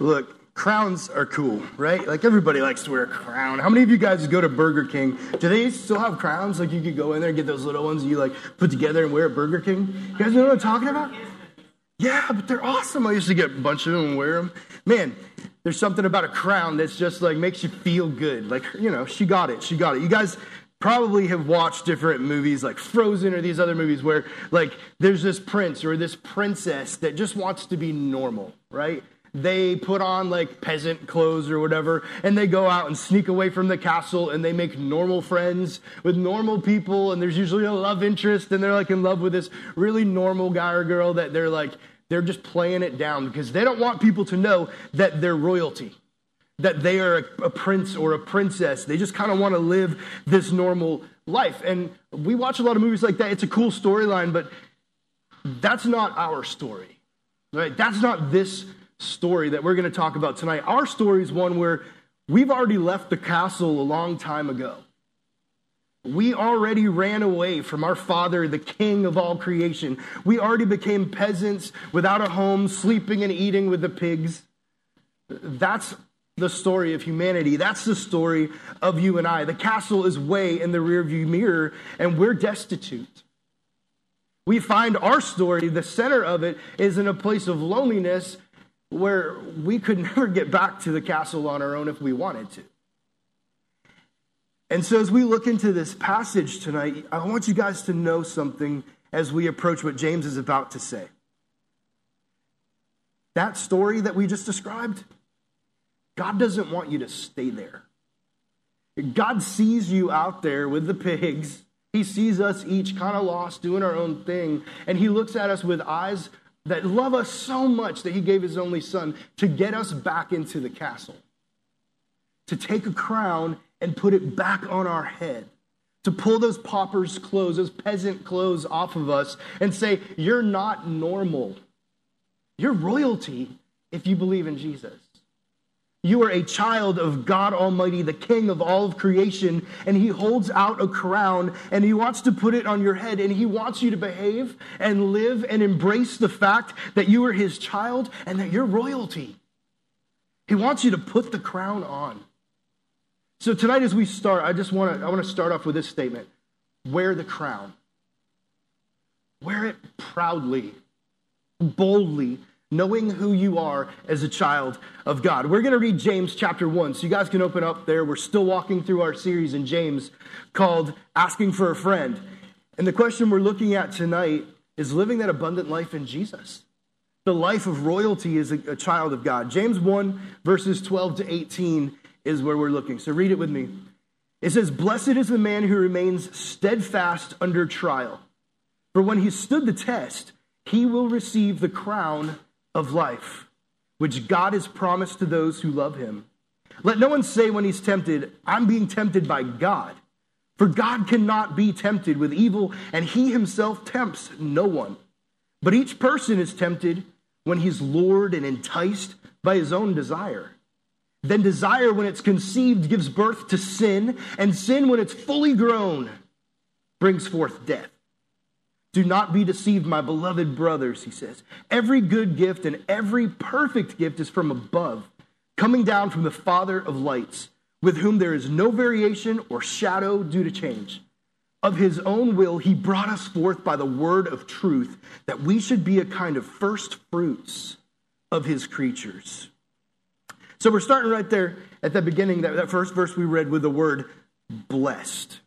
Look, crowns are cool, right? Like everybody likes to wear a crown. How many of you guys go to Burger King? Do they still have crowns? Like you could go in there and get those little ones you like put together and wear at Burger King? You guys know what I'm talking about? Yeah, but they're awesome. I used to get a bunch of them and wear them. Man, there's something about a crown that's just like makes you feel good. Like, you know, she got it. She got it. You guys probably have watched different movies like Frozen or these other movies where like there's this prince or this princess that just wants to be normal, right? They put on like peasant clothes or whatever, and they go out and sneak away from the castle and they make normal friends with normal people. And there's usually a love interest, and they're like in love with this really normal guy or girl that they're like, they're just playing it down because they don't want people to know that they're royalty, that they are a, a prince or a princess. They just kind of want to live this normal life. And we watch a lot of movies like that. It's a cool storyline, but that's not our story, right? That's not this story that we're going to talk about tonight. Our story is one where we've already left the castle a long time ago. We already ran away from our Father, the King of all creation. We already became peasants without a home, sleeping and eating with the pigs. That's the story of humanity. That's the story of you and I. The castle is way in the rearview mirror, and we're destitute. We find our story, the center of it, is in a place of loneliness where we could never get back to the castle on our own if we wanted to. And so, as we look into this passage tonight, I want you guys to know something as we approach what James is about to say. That story that we just described, God doesn't want you to stay there. God sees you out there with the pigs. He sees us each kind of lost, doing our own thing. And He looks at us with eyes that love us so much that He gave His only Son to get us back into the castle, to take a crown and put it back on our head. To pull those pauper's clothes, those peasant clothes off of us and say, You're not normal. You're royalty if you believe in Jesus. You are a child of God Almighty, the King of all of creation, and He holds out a crown and He wants to put it on your head and He wants you to behave and live and embrace the fact that you are His child and that you're royalty. He wants you to put the crown on. So tonight, as we start, I just want to I want to start off with this statement: Wear the crown. Wear it proudly, boldly, knowing who you are as a child of God. We're going to read James chapter 1. So you guys can open up there. We're still walking through our series in James called Asking for a Friend. And the question we're looking at tonight is living that abundant life in Jesus. The life of royalty as a, a child of God. James 1, verses 12 to 18 is where we're looking. So read it with me. It says, Blessed is the man who remains steadfast under trial. For when he stood the test, he will receive the crown of life, which God has promised to those who love him. Let no one say when he's tempted, I'm being tempted by God. For God cannot be tempted with evil, and he himself tempts no one. But each person is tempted when he's lured and enticed by his own desire. Then desire, when it's conceived, gives birth to sin, and sin, when it's fully grown, brings forth death. Do not be deceived, my beloved brothers, he says. Every good gift and every perfect gift is from above, coming down from the Father of lights, with whom there is no variation or shadow due to change. Of his own will, he brought us forth by the word of truth, that we should be a kind of first fruits of his creatures. So we're starting right there at the beginning, that, that first verse we read with the word blessed.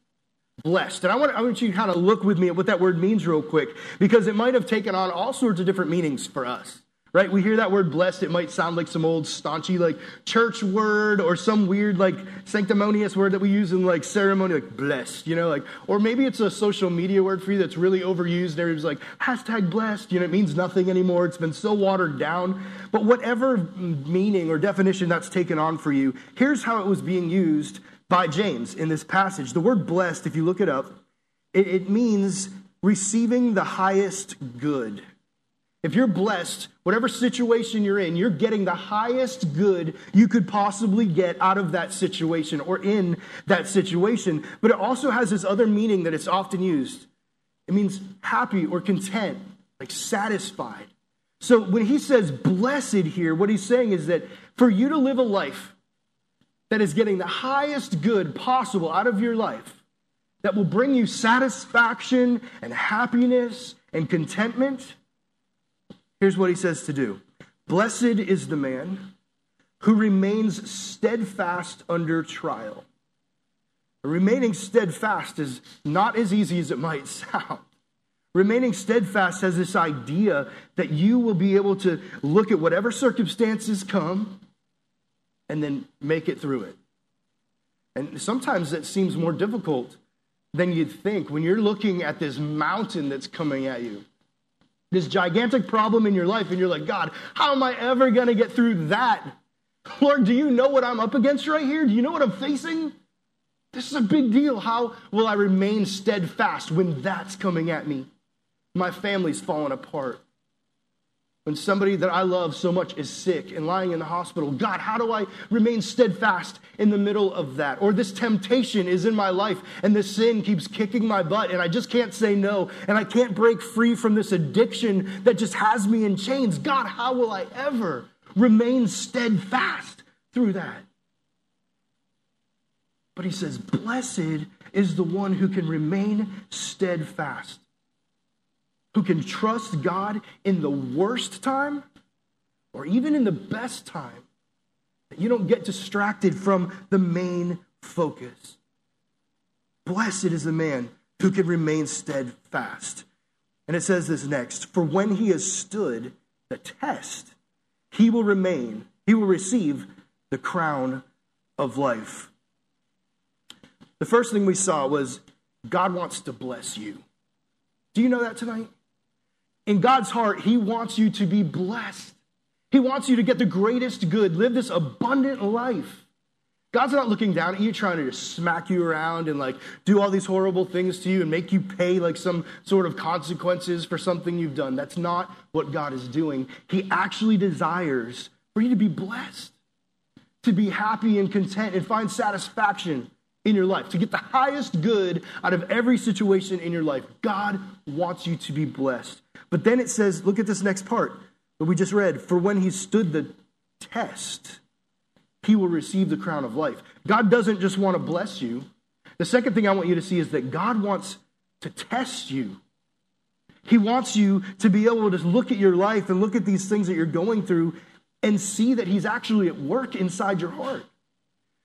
Blessed. And I want, I want you to kind of look with me at what that word means real quick, because it might have taken on all sorts of different meanings for us right? We hear that word blessed, it might sound like some old staunchy like church word or some weird like sanctimonious word that we use in like ceremony, like blessed, you know, like, or maybe it's a social media word for you that's really overused. And everybody's like, hashtag blessed, you know, it means nothing anymore. It's been so watered down. But whatever meaning or definition that's taken on for you, here's how it was being used by James in this passage. The word blessed, if you look it up, it, it means receiving the highest good if you're blessed, whatever situation you're in, you're getting the highest good you could possibly get out of that situation or in that situation. But it also has this other meaning that it's often used. It means happy or content, like satisfied. So when he says blessed here, what he's saying is that for you to live a life that is getting the highest good possible out of your life, that will bring you satisfaction and happiness and contentment, here's what he says to do Blessed is the man who remains steadfast under trial. Remaining steadfast is not as easy as it might sound. Remaining steadfast has this idea that you will be able to look at whatever circumstances come and then make it through it. And sometimes it seems more difficult than you'd think when you're looking at this mountain that's coming at you. This gigantic problem in your life, and you're like, God, how am I ever going to get through that? Lord, do you know what I'm up against right here? Do you know what I'm facing? This is a big deal. How will I remain steadfast when that's coming at me? My family's falling apart. When somebody that I love so much is sick and lying in the hospital, God, how do I remain steadfast in the middle of that? Or this temptation is in my life and this sin keeps kicking my butt and I just can't say no and I can't break free from this addiction that just has me in chains. God, how will I ever remain steadfast through that? But he says, Blessed is the one who can remain steadfast, who can trust God in the worst time or even in the best time. That you don't get distracted from the main focus. Blessed is the man who can remain steadfast. And it says this next For when he has stood the test, he will remain, he will receive the crown of life. The first thing we saw was God wants to bless you. Do you know that tonight? In God's heart, He wants you to be blessed. He wants you to get the greatest good, live this abundant life. God's not looking down at you trying to just smack you around and like do all these horrible things to you and make you pay like some sort of consequences for something you've done. That's not what God is doing. He actually desires for you to be blessed, to be happy and content and find satisfaction in your life, to get the highest good out of every situation in your life. God wants you to be blessed. But then it says, look at this next part that we just read. For when he stood the test, he will receive the crown of life. God doesn't just want to bless you. The second thing I want you to see is that God wants to test you. He wants you to be able to look at your life and look at these things that you're going through and see that He's actually at work inside your heart.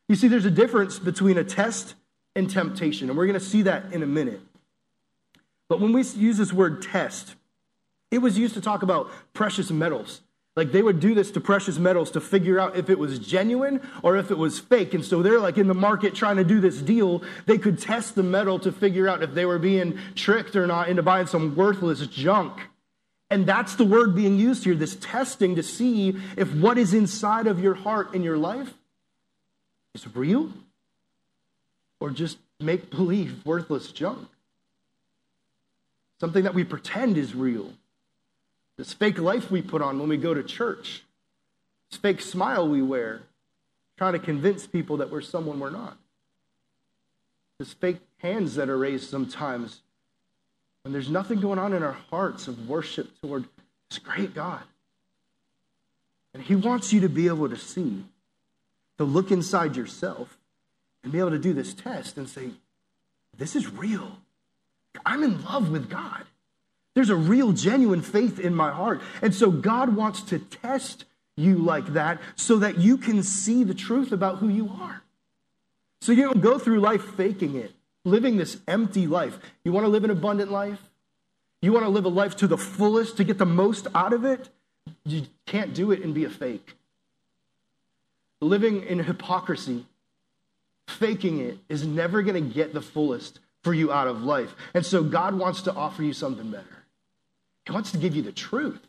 You see, there's a difference between a test and temptation, and we're going to see that in a minute. But when we use this word test, it was used to talk about precious metals. Like they would do this to precious metals to figure out if it was genuine or if it was fake. And so they're like in the market trying to do this deal. They could test the metal to figure out if they were being tricked or not into buying some worthless junk. And that's the word being used here this testing to see if what is inside of your heart in your life is real or just make believe worthless junk. Something that we pretend is real. This fake life we put on when we go to church. This fake smile we wear, trying to convince people that we're someone we're not. This fake hands that are raised sometimes when there's nothing going on in our hearts of worship toward this great God. And He wants you to be able to see to look inside yourself and be able to do this test and say, This is real. I'm in love with God. There's a real, genuine faith in my heart. And so God wants to test you like that so that you can see the truth about who you are. So you don't go through life faking it, living this empty life. You want to live an abundant life? You want to live a life to the fullest to get the most out of it? You can't do it and be a fake living in hypocrisy, faking it, is never going to get the fullest for you out of life. And so God wants to offer you something better. He wants to give you the truth.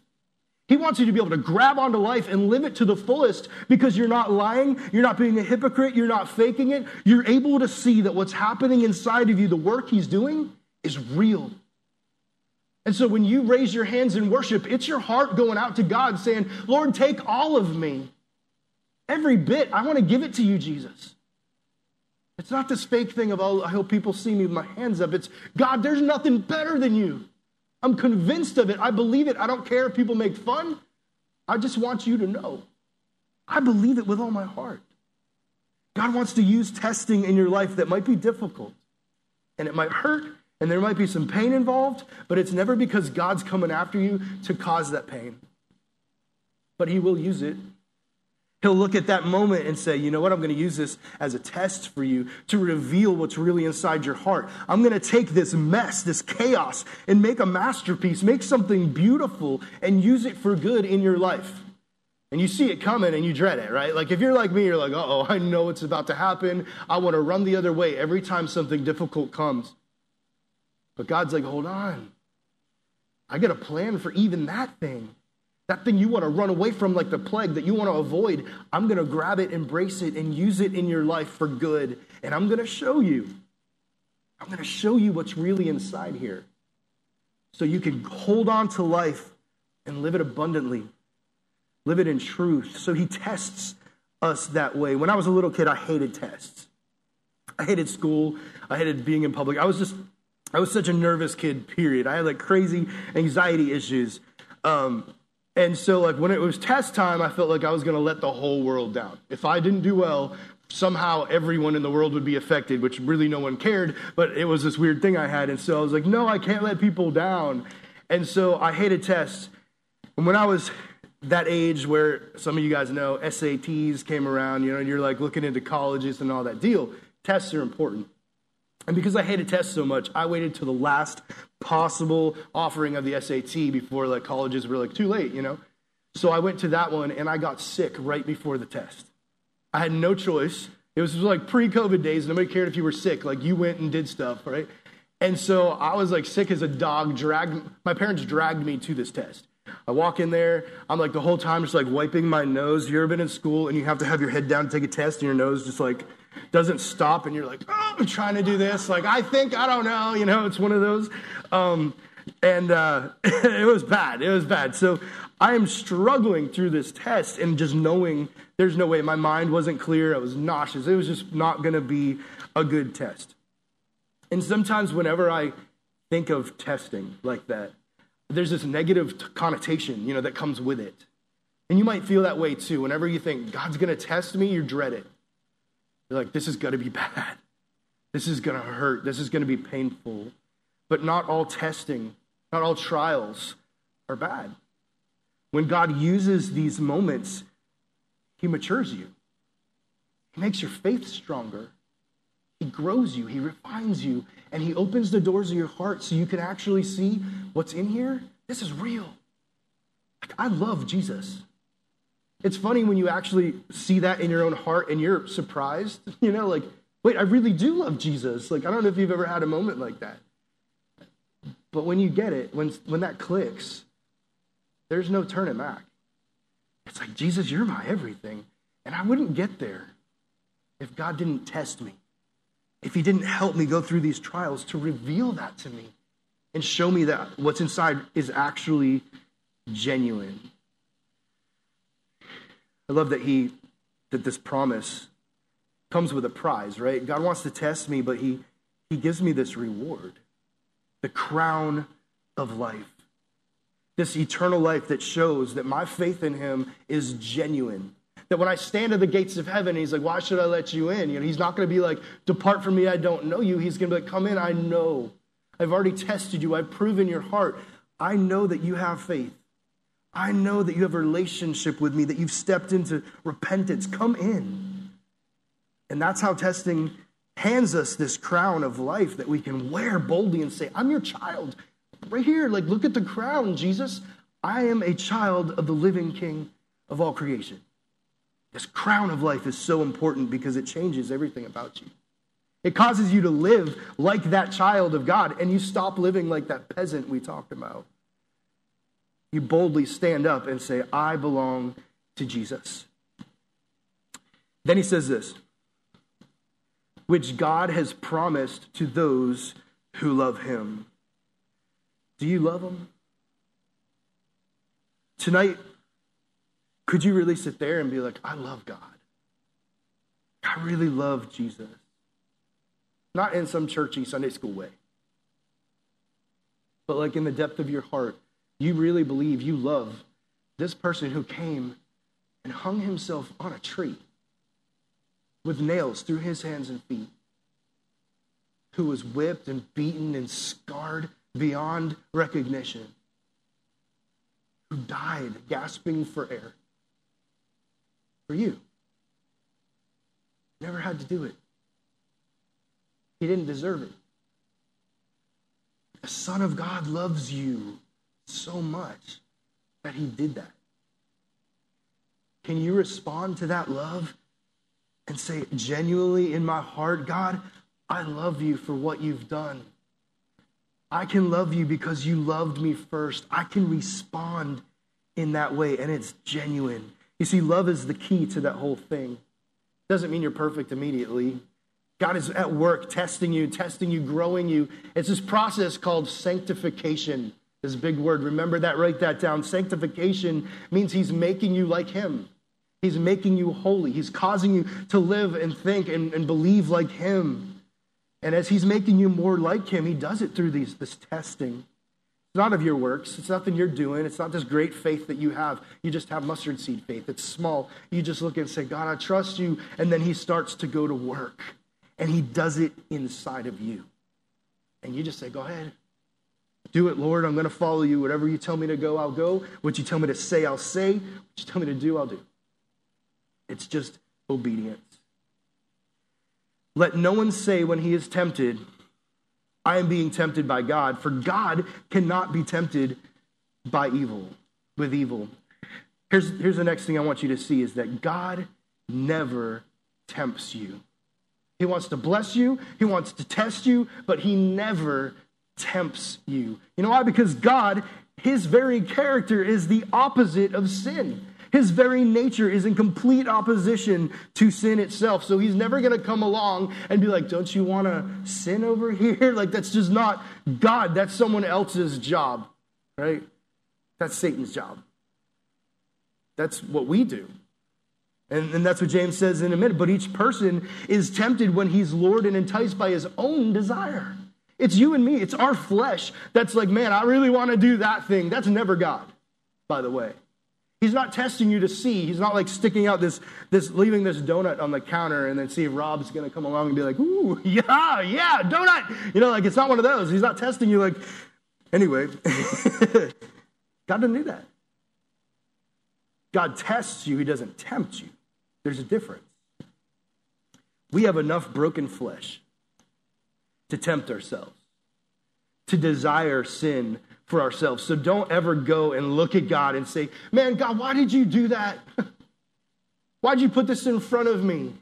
He wants you to be able to grab onto life and live it to the fullest because you're not lying, you're not being a hypocrite, you're not faking it. You're able to see that what's happening inside of you, the work He's doing, is real. And so when you raise your hands in worship, it's your heart going out to God saying, Lord, take all of me. Every bit, I want to give it to you, Jesus. It's not this fake thing of, oh, I hope people see me with my hands up. It's, God, there's nothing better than you. I'm convinced of it. I believe it. I don't care if people make fun. I just want you to know. I believe it with all my heart. God wants to use testing in your life that might be difficult and it might hurt and there might be some pain involved, but it's never because God's coming after you to cause that pain. But He will use it He'll look at that moment and say, you know what, I'm going to use this as a test for you to reveal what's really inside your heart. I'm going to take this mess, this chaos, and make a masterpiece, make something beautiful, and use it for good in your life. And you see it coming and you dread it, right? Like if you're like me, you're like, uh oh, I know what's about to happen. I want to run the other way every time something difficult comes. But God's like, hold on. I got a plan for even that thing. That thing you want to run away from, like the plague that you want to avoid, I'm going to grab it, embrace it, and use it in your life for good. And I'm going to show you. I'm going to show you what's really inside here. So you can hold on to life and live it abundantly, live it in truth. So he tests us that way. When I was a little kid, I hated tests. I hated school. I hated being in public. I was just, I was such a nervous kid, period. I had like crazy anxiety issues. Um, and so, like, when it was test time, I felt like I was going to let the whole world down. If I didn't do well, somehow everyone in the world would be affected, which really no one cared, but it was this weird thing I had. And so I was like, no, I can't let people down. And so I hated tests. And when I was that age where some of you guys know SATs came around, you know, and you're like looking into colleges and all that deal, tests are important. And because I hated tests so much, I waited to the last possible offering of the SAT before like colleges were like too late, you know. So I went to that one and I got sick right before the test. I had no choice. It was like pre-COVID days. Nobody cared if you were sick. Like you went and did stuff, right? And so I was like sick as a dog. Dragged my parents dragged me to this test. I walk in there. I'm like the whole time just like wiping my nose. You ever been in school and you have to have your head down to take a test and your nose just like doesn't stop and you're like, oh, I'm trying to do this. Like, I think, I don't know, you know, it's one of those. Um, and uh, it was bad. It was bad. So I am struggling through this test and just knowing there's no way. My mind wasn't clear. I was nauseous. It was just not going to be a good test. And sometimes, whenever I think of testing like that, there's this negative connotation, you know, that comes with it. And you might feel that way too. Whenever you think God's going to test me, you dread it. You're like, this is going to be bad. This is going to hurt. This is going to be painful. But not all testing, not all trials are bad. When God uses these moments, He matures you, He makes your faith stronger. He grows you, He refines you, and He opens the doors of your heart so you can actually see what's in here. This is real. Like, I love Jesus. It's funny when you actually see that in your own heart and you're surprised, you know, like, wait, I really do love Jesus. Like, I don't know if you've ever had a moment like that. But when you get it, when, when that clicks, there's no turning back. It's like, Jesus, you're my everything. And I wouldn't get there if God didn't test me, if He didn't help me go through these trials to reveal that to me and show me that what's inside is actually genuine. I love that he that this promise comes with a prize, right? God wants to test me, but he he gives me this reward. The crown of life. This eternal life that shows that my faith in him is genuine. That when I stand at the gates of heaven, he's like, Why should I let you in? You know, he's not going to be like, Depart from me, I don't know you. He's going to be like, Come in, I know. I've already tested you, I've proven your heart. I know that you have faith. I know that you have a relationship with me, that you've stepped into repentance. Come in. And that's how testing hands us this crown of life that we can wear boldly and say, I'm your child. Right here, like, look at the crown, Jesus. I am a child of the living King of all creation. This crown of life is so important because it changes everything about you. It causes you to live like that child of God, and you stop living like that peasant we talked about you boldly stand up and say, I belong to Jesus. Then he says this, which God has promised to those who love him. Do you love him? Tonight, could you really sit there and be like, I love God? I really love Jesus. Not in some churchy Sunday school way, but like in the depth of your heart, you really believe you love this person who came and hung himself on a tree with nails through his hands and feet, who was whipped and beaten and scarred beyond recognition, who died gasping for air for you. Never had to do it. He didn't deserve it. The Son of God loves you so much that he did that. Can you respond to that love and say, genuinely in my heart, God, I love you for what you've done? I can love you because you loved me first. I can respond in that way, and it's genuine. You see, love is the key to that whole thing. Doesn't mean you're perfect immediately. God is at work testing you, testing you, growing you. It's this process called sanctification. This big word. Remember that, write that down. Sanctification means He's making you like Him. He's making you holy. He's causing you to live and think and, and believe like Him. And as He's making you more like Him, He does it through these, this testing. It's not of your works. It's nothing you're doing. It's not this great faith that you have. You just have mustard seed faith. It's small. You just look and say, God, I trust you. And then he starts to go to work. And he does it inside of you. And you just say, Go ahead. Do it, Lord. I'm going to follow you. Whatever you tell me to go, I'll go. What you tell me to say, I'll say. What you tell me to do, I'll do. It's just obedience. Let no one say when he is tempted, I am being tempted by God, for God cannot be tempted by evil, with evil. Here's, here's the next thing I want you to see is that God never tempts you. He wants to bless you, He wants to test you, but He never tempts you. You know why? Because God, His very character is the opposite of sin. His very nature is in complete opposition to sin itself. So he's never going to come along and be like, Don't you want to sin over here? Like, that's just not God. That's someone else's job, right? That's Satan's job. That's what we do. And, and that's what James says in a minute. But each person is tempted when he's lured and enticed by his own desire. It's you and me, it's our flesh that's like, man, I really want to do that thing. That's never God, by the way. He's not testing you to see. He's not like sticking out this, this leaving this donut on the counter and then see if Rob's going to come along and be like, ooh, yeah, yeah, donut. You know, like it's not one of those. He's not testing you like, anyway. God doesn't do that. God tests you, He doesn't tempt you. There's a difference. We have enough broken flesh to tempt ourselves, to desire sin for ourselves. So don't ever go and look at God and say, Man, God, why did you do that? Why'd you put this in front of me?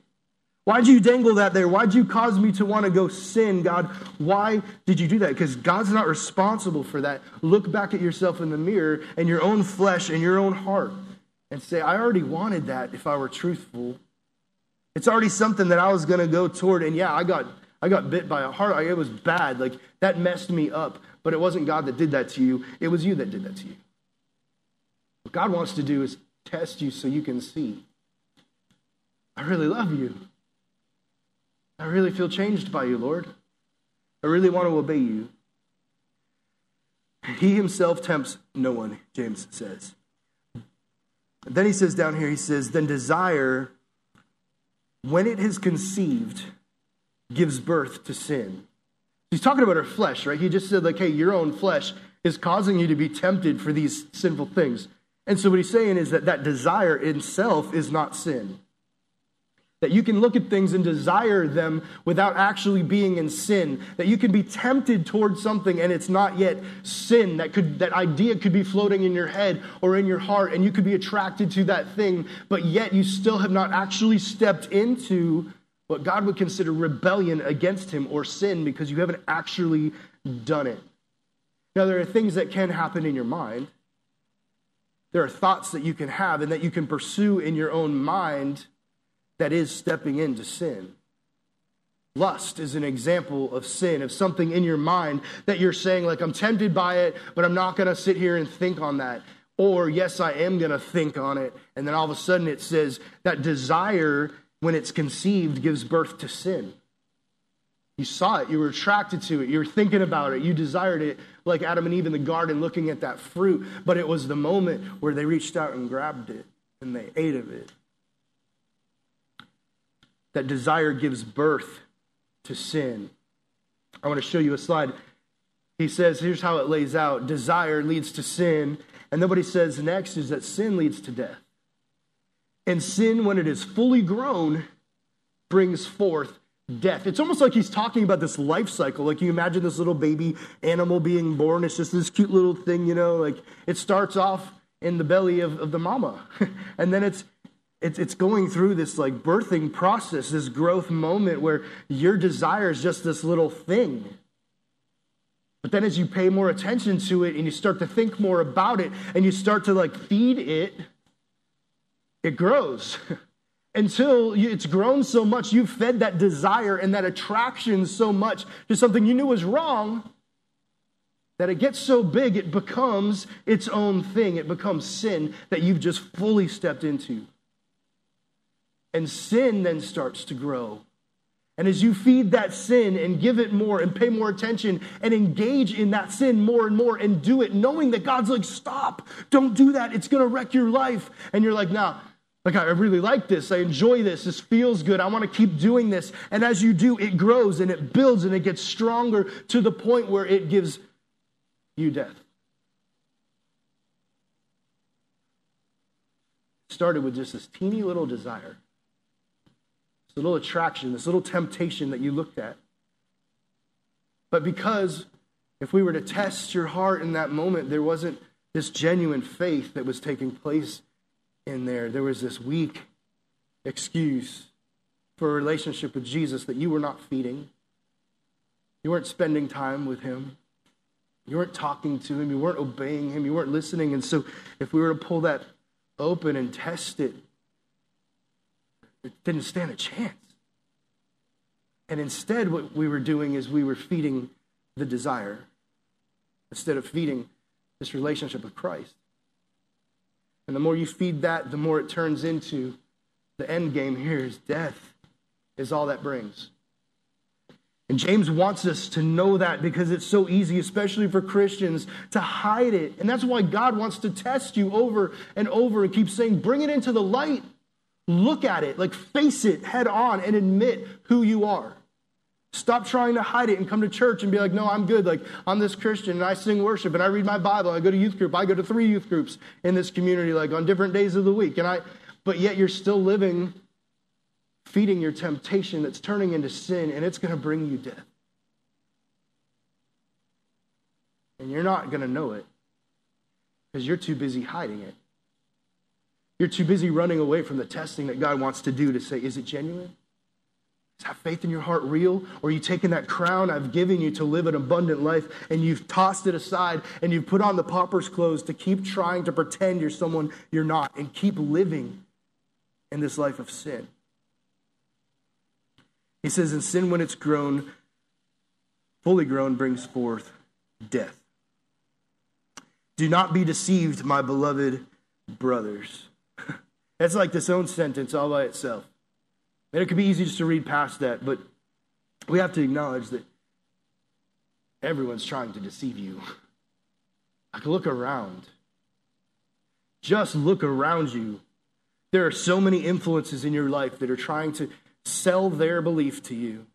Why'd you dangle that there? Why'd you cause me to want to go sin, God? Why did you do that? Because God's not responsible for that. Look back at yourself in the mirror and your own flesh and your own heart and say, I already wanted that if I were truthful. It's already something that I was going to go toward. And yeah, I got, I got bit by a heart. It was bad. Like that messed me up. But it wasn't God that did that to you, it was you that did that to you. What God wants to do is test you so you can see. I really love you. I really feel changed by you, Lord. I really want to obey you. He himself tempts no one, James says. Then he says down here, he says, then desire, when it is conceived, gives birth to sin. He's talking about our flesh, right? He just said, like, hey, your own flesh is causing you to be tempted for these sinful things. And so what he's saying is that that desire itself is not sin. That you can look at things and desire them without actually being in sin. That you can be tempted towards something and it's not yet sin. That could that idea could be floating in your head or in your heart, and you could be attracted to that thing, but yet you still have not actually stepped into what God would consider rebellion against him or sin because you haven't actually done it. Now, there are things that can happen in your mind. There are thoughts that you can have and that you can pursue in your own mind that is stepping into sin. Lust is an example of sin, of something in your mind that you're saying, like, I'm tempted by it, but I'm not going to sit here and think on that. Or, yes, I am going to think on it. And then all of a sudden it says that desire when it's conceived, gives birth to sin. You saw it, you were attracted to it, you were thinking about it, you desired it, like Adam and Eve in the garden looking at that fruit. But it was the moment where they reached out and grabbed it and they ate of it. That desire gives birth to sin. I want to show you a slide. He says, here's how it lays out desire leads to sin. And then what he says next is that sin leads to death. And sin, when it is fully grown, brings forth death. It's almost like he's talking about this life cycle. Like you imagine this little baby animal being born. It's just this cute little thing, you know, like it starts off in the belly of, of the mama. and then it's it's, it's going through this like birthing process, this growth moment where your desire is just this little thing. But then as you pay more attention to it and you start to think more about it and you start to like feed it, it grows. until it's grown so much, you've fed that desire and that attraction so much to something you knew was wrong that it gets so big it becomes its own thing. It becomes sin that you've just fully stepped into. And sin then starts to grow. And as you feed that sin and give it more and pay more attention and engage in that sin more and more and do it, knowing that God's like, stop, don't do that. It's going to wreck your life. And you're like, nah, like, I really like this. I enjoy this. This feels good. I want to keep doing this. And as you do, it grows and it builds and it gets stronger to the point where it gives you death. Started with just this teeny little desire, little attraction, this little temptation that you looked at. But because if we were to test your heart in that moment, there wasn't this genuine faith that was taking place in there, there was this weak excuse for a relationship with Jesus that you were not feeding. You weren't spending time with him. You weren't talking to him. You weren't obeying him. You weren't listening. And so, if we were to pull that open and test it, it didn't stand a chance. And instead, what we were doing is we were feeding the desire instead of feeding this relationship with Christ. And the more you feed that, the more it turns into the end game here is death, is all that brings. And James wants us to know that because it's so easy, especially for Christians, to hide it. And that's why God wants to test you over and over and keep saying, bring it into the light. Look at it, like face it head on and admit who you are. Stop trying to hide it and come to church and be like, no, I'm good. Like, I'm this Christian and I sing worship and I read my Bible. I go to youth group. I go to three youth groups in this community, like on different days of the week. And I, but yet you're still living, feeding your temptation that's turning into sin and it's going to bring you death. And you're not going to know it because you're too busy hiding it. You're too busy running away from the testing that God wants to do to say, is it genuine? Is that faith in your heart real? Or are you taking that crown I've given you to live an abundant life and you've tossed it aside and you've put on the pauper's clothes to keep trying to pretend you're someone you're not and keep living in this life of sin? He says, And sin, when it's grown, fully grown, brings forth death. Do not be deceived, my beloved brothers. That's like this own sentence all by itself. And it could be easy just to read past that, but we have to acknowledge that everyone's trying to deceive you. I Like, look around. Just look around you. There are so many influences in your life that are trying to sell their belief to you,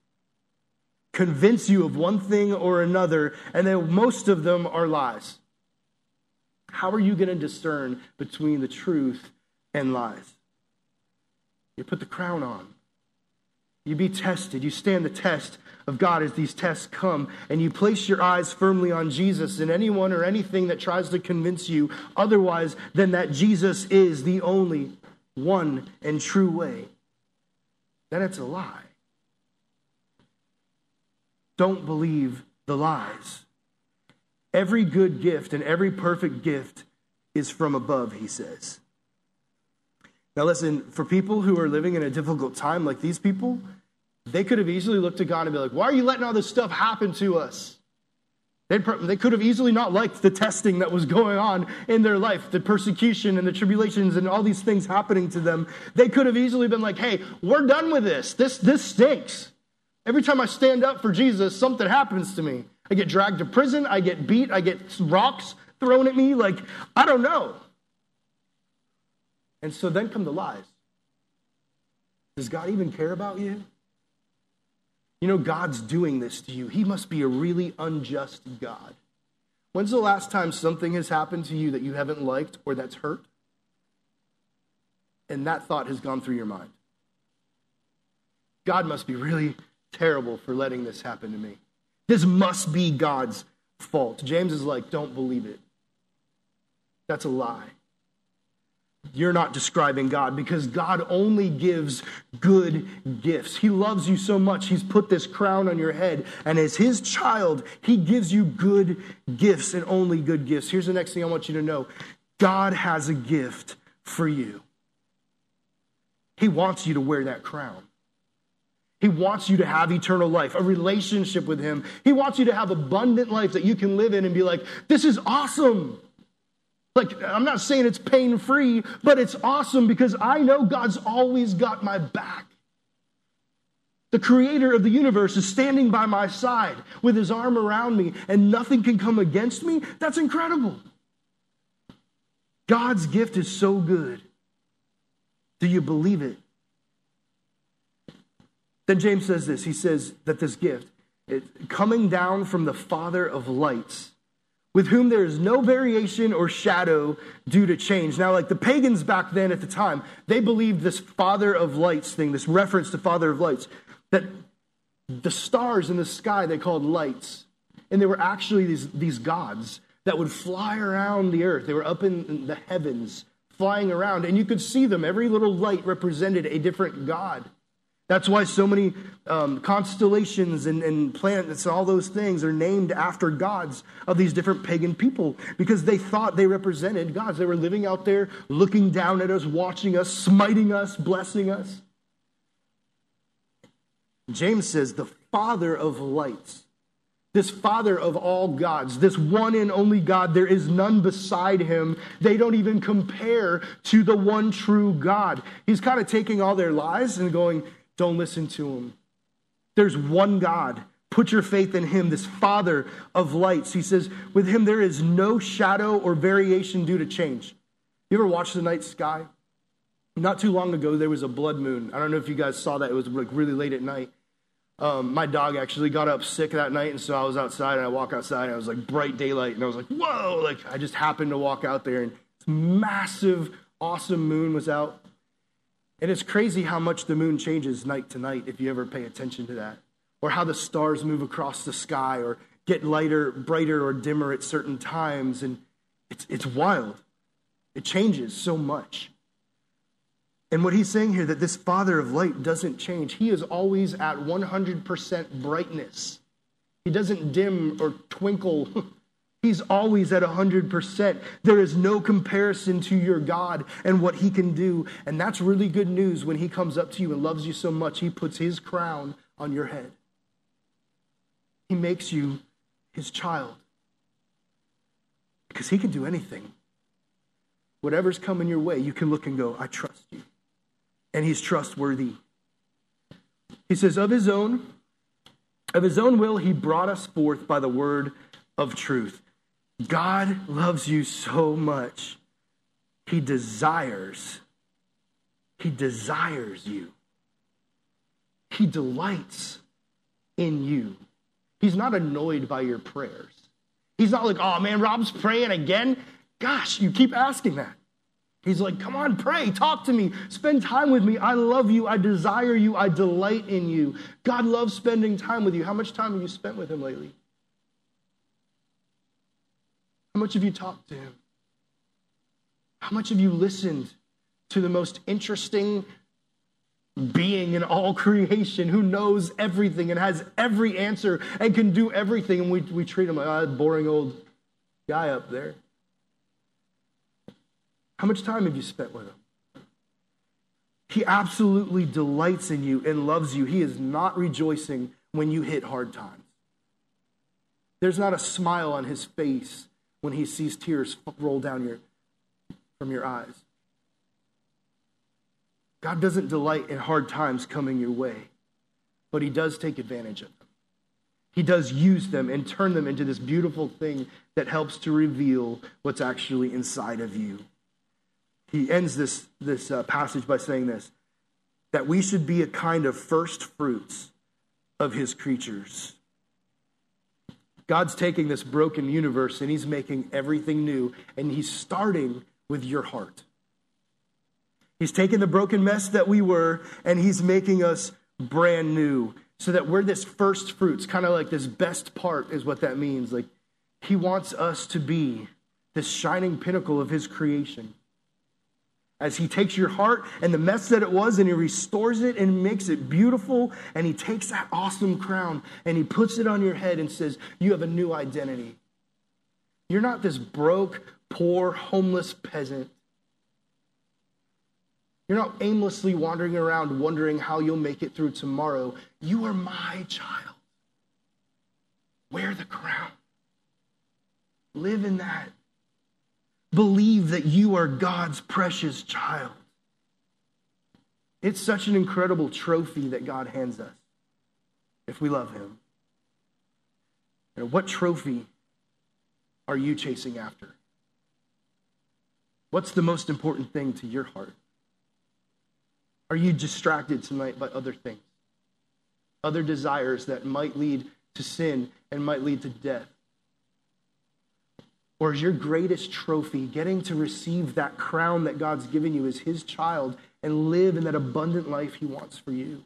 convince you of one thing or another, and then most of them are lies. How are you going to discern between the truth and lies? You put the crown on. You be tested. You stand the test of God as these tests come, and you place your eyes firmly on Jesus and anyone or anything that tries to convince you otherwise than that Jesus is the only one and true way. Then it's a lie. Don't believe the lies. Every good gift and every perfect gift is from above, he says. Now, listen, for people who are living in a difficult time like these people, they could have easily looked to God and be like, Why are you letting all this stuff happen to us? They'd, they could have easily not liked the testing that was going on in their life, the persecution and the tribulations and all these things happening to them. They could have easily been like, Hey, we're done with this. This, this stinks. Every time I stand up for Jesus, something happens to me. I get dragged to prison, I get beat, I get rocks thrown at me. Like, I don't know. And so then come the lies. Does God even care about you? You know, God's doing this to you. He must be a really unjust God. When's the last time something has happened to you that you haven't liked or that's hurt? And that thought has gone through your mind. God must be really terrible for letting this happen to me. This must be God's fault. James is like, don't believe it. That's a lie. You're not describing God because God only gives good gifts. He loves you so much, He's put this crown on your head. And as His child, He gives you good gifts and only good gifts. Here's the next thing I want you to know God has a gift for you. He wants you to wear that crown. He wants you to have eternal life, a relationship with Him. He wants you to have abundant life that you can live in and be like, this is awesome. Like, I'm not saying it's pain free, but it's awesome because I know God's always got my back. The creator of the universe is standing by my side with his arm around me, and nothing can come against me. That's incredible. God's gift is so good. Do you believe it? Then James says this he says that this gift, it, coming down from the Father of lights, with whom there is no variation or shadow due to change. Now, like the pagans back then at the time, they believed this Father of lights thing, this reference to Father of lights, that the stars in the sky they called lights. And they were actually these, these gods that would fly around the earth. They were up in the heavens, flying around, and you could see them. Every little light represented a different god. That's why so many um, constellations and, and planets and all those things are named after gods of these different pagan people because they thought they represented gods. They were living out there looking down at us, watching us, smiting us, blessing us. James says, the Father of lights, this Father of all gods, this one and only God, there is none beside him. They don't even compare to the one true God. He's kind of taking all their lies and going, don't listen to him. There's one God. Put your faith in him, this Father of lights. He says, with him there is no shadow or variation due to change. You ever watch the night sky? Not too long ago, there was a blood moon. I don't know if you guys saw that. It was like really late at night. Um, my dog actually got up sick that night, and so I was outside, and I walk outside, and I was like bright daylight, and I was like, whoa! Like I just happened to walk out there, and this massive, awesome moon was out. And it's crazy how much the moon changes night to night if you ever pay attention to that. Or how the stars move across the sky or get lighter, brighter, or dimmer at certain times. And it's, it's wild. It changes so much. And what he's saying here that this Father of light doesn't change. He is always at 100% brightness. He doesn't dim or twinkle He's always at 100%. There is no comparison to your God and what He can do. And that's really good news when He comes up to you and loves you so much, He puts His crown on your head. He makes you His child because He can do anything. Whatever's coming your way, you can look and go, I trust you. And He's trustworthy. He says, Of His own, of His own will, He brought us forth by the word of truth. God loves you so much. He desires, He desires you. He delights in you. He's not annoyed by your prayers. He's not like, oh man, Rob's praying again. Gosh, you keep asking that. He's like, come on, pray, talk to me, spend time with me. I love you, I desire you, I delight in you. God loves spending time with you. How much time have you spent with him lately? How much have you talked to him? How much have you listened to the most interesting being in all creation who knows everything and has every answer and can do everything? And we, we treat him like oh, boring old guy up there. How much time have you spent with him? He absolutely delights in you and loves you. He is not rejoicing when you hit hard times. There's not a smile on his face when he sees tears roll down your, from your eyes. God doesn't delight in hard times coming your way. but he does take advantage of them. He does use them and turn them into this beautiful thing that helps to reveal what's actually inside of you. He ends this, this uh, passage by saying this that we should be a kind of first fruits of his creatures. God's taking this broken universe and he's making everything new, and he's starting with your heart. He's taking the broken mess that we were and he's making us brand new so that we're this first fruits, kind of like this best part is what that means. Like he wants us to be this shining pinnacle of his creation. As he takes your heart and the mess that it was and he restores it and makes it beautiful, and he takes that awesome crown and he puts it on your head and says, You have a new identity. You're not this broke, poor, homeless peasant. You're not aimlessly wandering around wondering how you'll make it through tomorrow. You are my child. Wear the crown. Live in that. Believe that you are God's precious child. It's such an incredible trophy that God hands us if we love Him. What trophy are you chasing after? What's the most important thing to your heart? Are you distracted tonight by other things? Other desires that might lead to sin and might lead to death? Or is your greatest trophy getting to receive that crown that God's given you as His child and live in that abundant life He wants for you?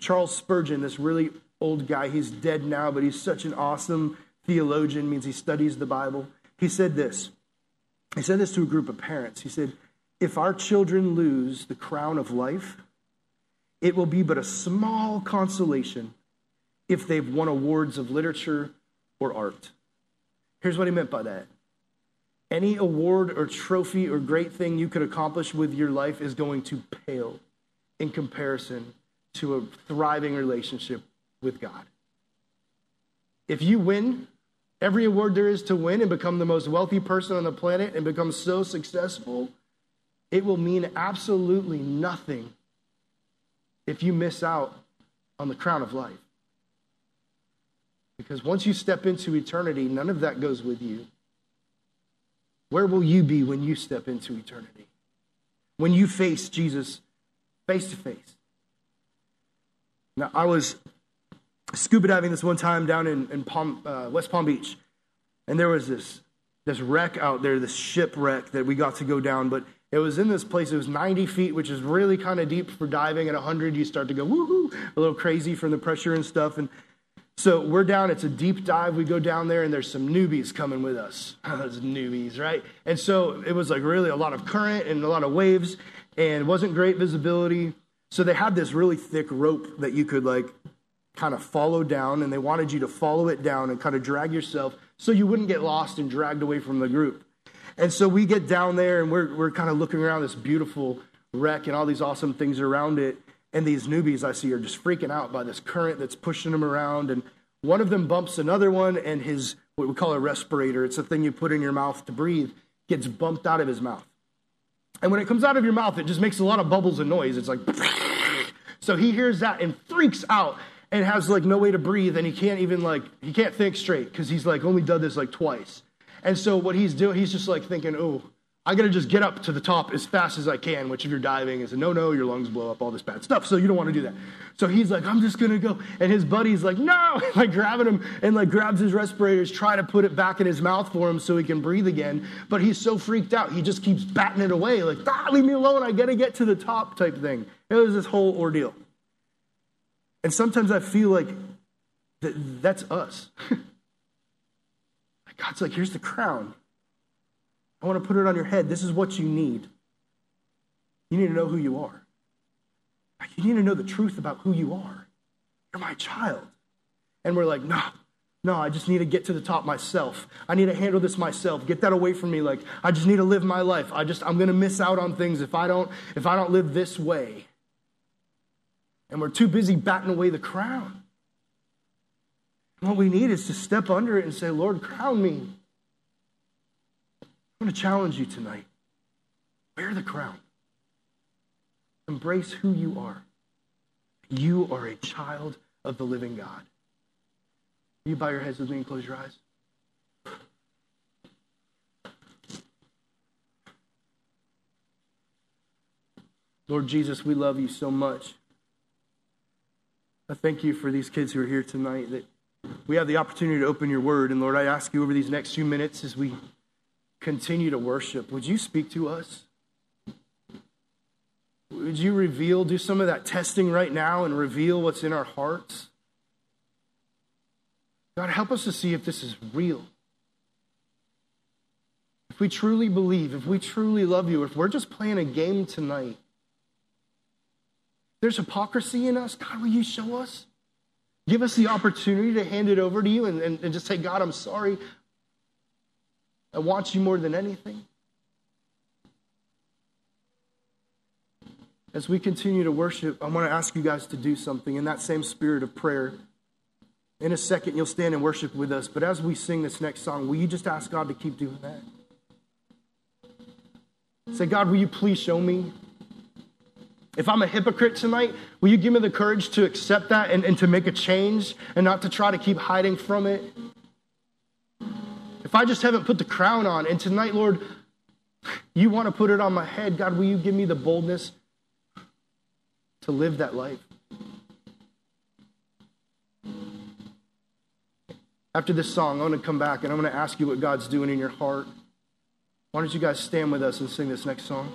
Charles Spurgeon, this really old guy, he's dead now, but he's such an awesome theologian, means he studies the Bible. He said this. He said this to a group of parents. He said, if our children lose the crown of life, it will be but a small consolation if they've won awards of literature or art. Here's what he meant by that any award or trophy or great thing you could accomplish with your life is going to pale in comparison to a thriving relationship with God. If you win every award there is to win and become the most wealthy person on the planet and become so successful, it will mean absolutely nothing if you miss out on the crown of life. Because once you step into eternity, none of that goes with you. Where will you be when you step into eternity? When you face Jesus face to face? Now, I was scuba diving this one time down in, in Palm, uh, West Palm Beach, and there was this, this wreck out there, this shipwreck that we got to go down, but it was in this place. It was 90 feet, which is really kind of deep for diving. At 100, you start to go woohoo, a little crazy from the pressure and stuff. And so we're down. It's a deep dive. We go down there, and there's some newbies coming with us. Those newbies, right? And so it was like really a lot of current and a lot of waves, and it wasn't great visibility. So they had this really thick rope that you could like kind of follow down, and they wanted you to follow it down and kind of drag yourself so you wouldn't get lost and dragged away from the group. And so we get down there and we're, we're kind of looking around this beautiful wreck and all these awesome things around it. And these newbies I see are just freaking out by this current that's pushing them around. And one of them bumps another one, and his, what we call a respirator, it's a thing you put in your mouth to breathe, gets bumped out of his mouth. And when it comes out of your mouth, it just makes a lot of bubbles and noise. It's like, so he hears that and freaks out and has like no way to breathe, and he can't even like, he can't think straight because he's like only done this like twice. And so what he's doing, he's just like thinking, oh, I got to just get up to the top as fast as I can, which if you're diving is a no no, your lungs blow up, all this bad stuff. So you don't want to do that. So he's like, I'm just going to go. And his buddy's like, no, like grabbing him and like grabs his respirators, trying to put it back in his mouth for him so he can breathe again. But he's so freaked out, he just keeps batting it away, like, ah, leave me alone. I got to get to the top type thing. It was this whole ordeal. And sometimes I feel like that, that's us. God's like, here's the crown. I want to put it on your head. This is what you need. You need to know who you are. You need to know the truth about who you are. You're my child. And we're like, no, no, I just need to get to the top myself. I need to handle this myself. Get that away from me. Like, I just need to live my life. I just, I'm going to miss out on things if I don't, if I don't live this way. And we're too busy batting away the crown. What we need is to step under it and say, Lord, crown me. I'm going to challenge you tonight. Wear the crown. Embrace who you are. You are a child of the living God. You bow your heads with me and close your eyes. Lord Jesus, we love you so much. I thank you for these kids who are here tonight that we have the opportunity to open your word. And Lord, I ask you over these next few minutes as we continue to worship, would you speak to us? Would you reveal, do some of that testing right now and reveal what's in our hearts? God, help us to see if this is real. If we truly believe, if we truly love you, if we're just playing a game tonight, there's hypocrisy in us. God, will you show us? Give us the opportunity to hand it over to you and, and, and just say, God, I'm sorry. I want you more than anything. As we continue to worship, I want to ask you guys to do something in that same spirit of prayer. In a second, you'll stand and worship with us. But as we sing this next song, will you just ask God to keep doing that? Say, God, will you please show me if I'm a hypocrite tonight, will you give me the courage to accept that and, and to make a change and not to try to keep hiding from it? I just haven't put the crown on, and tonight, Lord, you want to put it on my head, God, will you give me the boldness to live that life? After this song, I'm going to come back and I'm going to ask you what God's doing in your heart. Why don't you guys stand with us and sing this next song?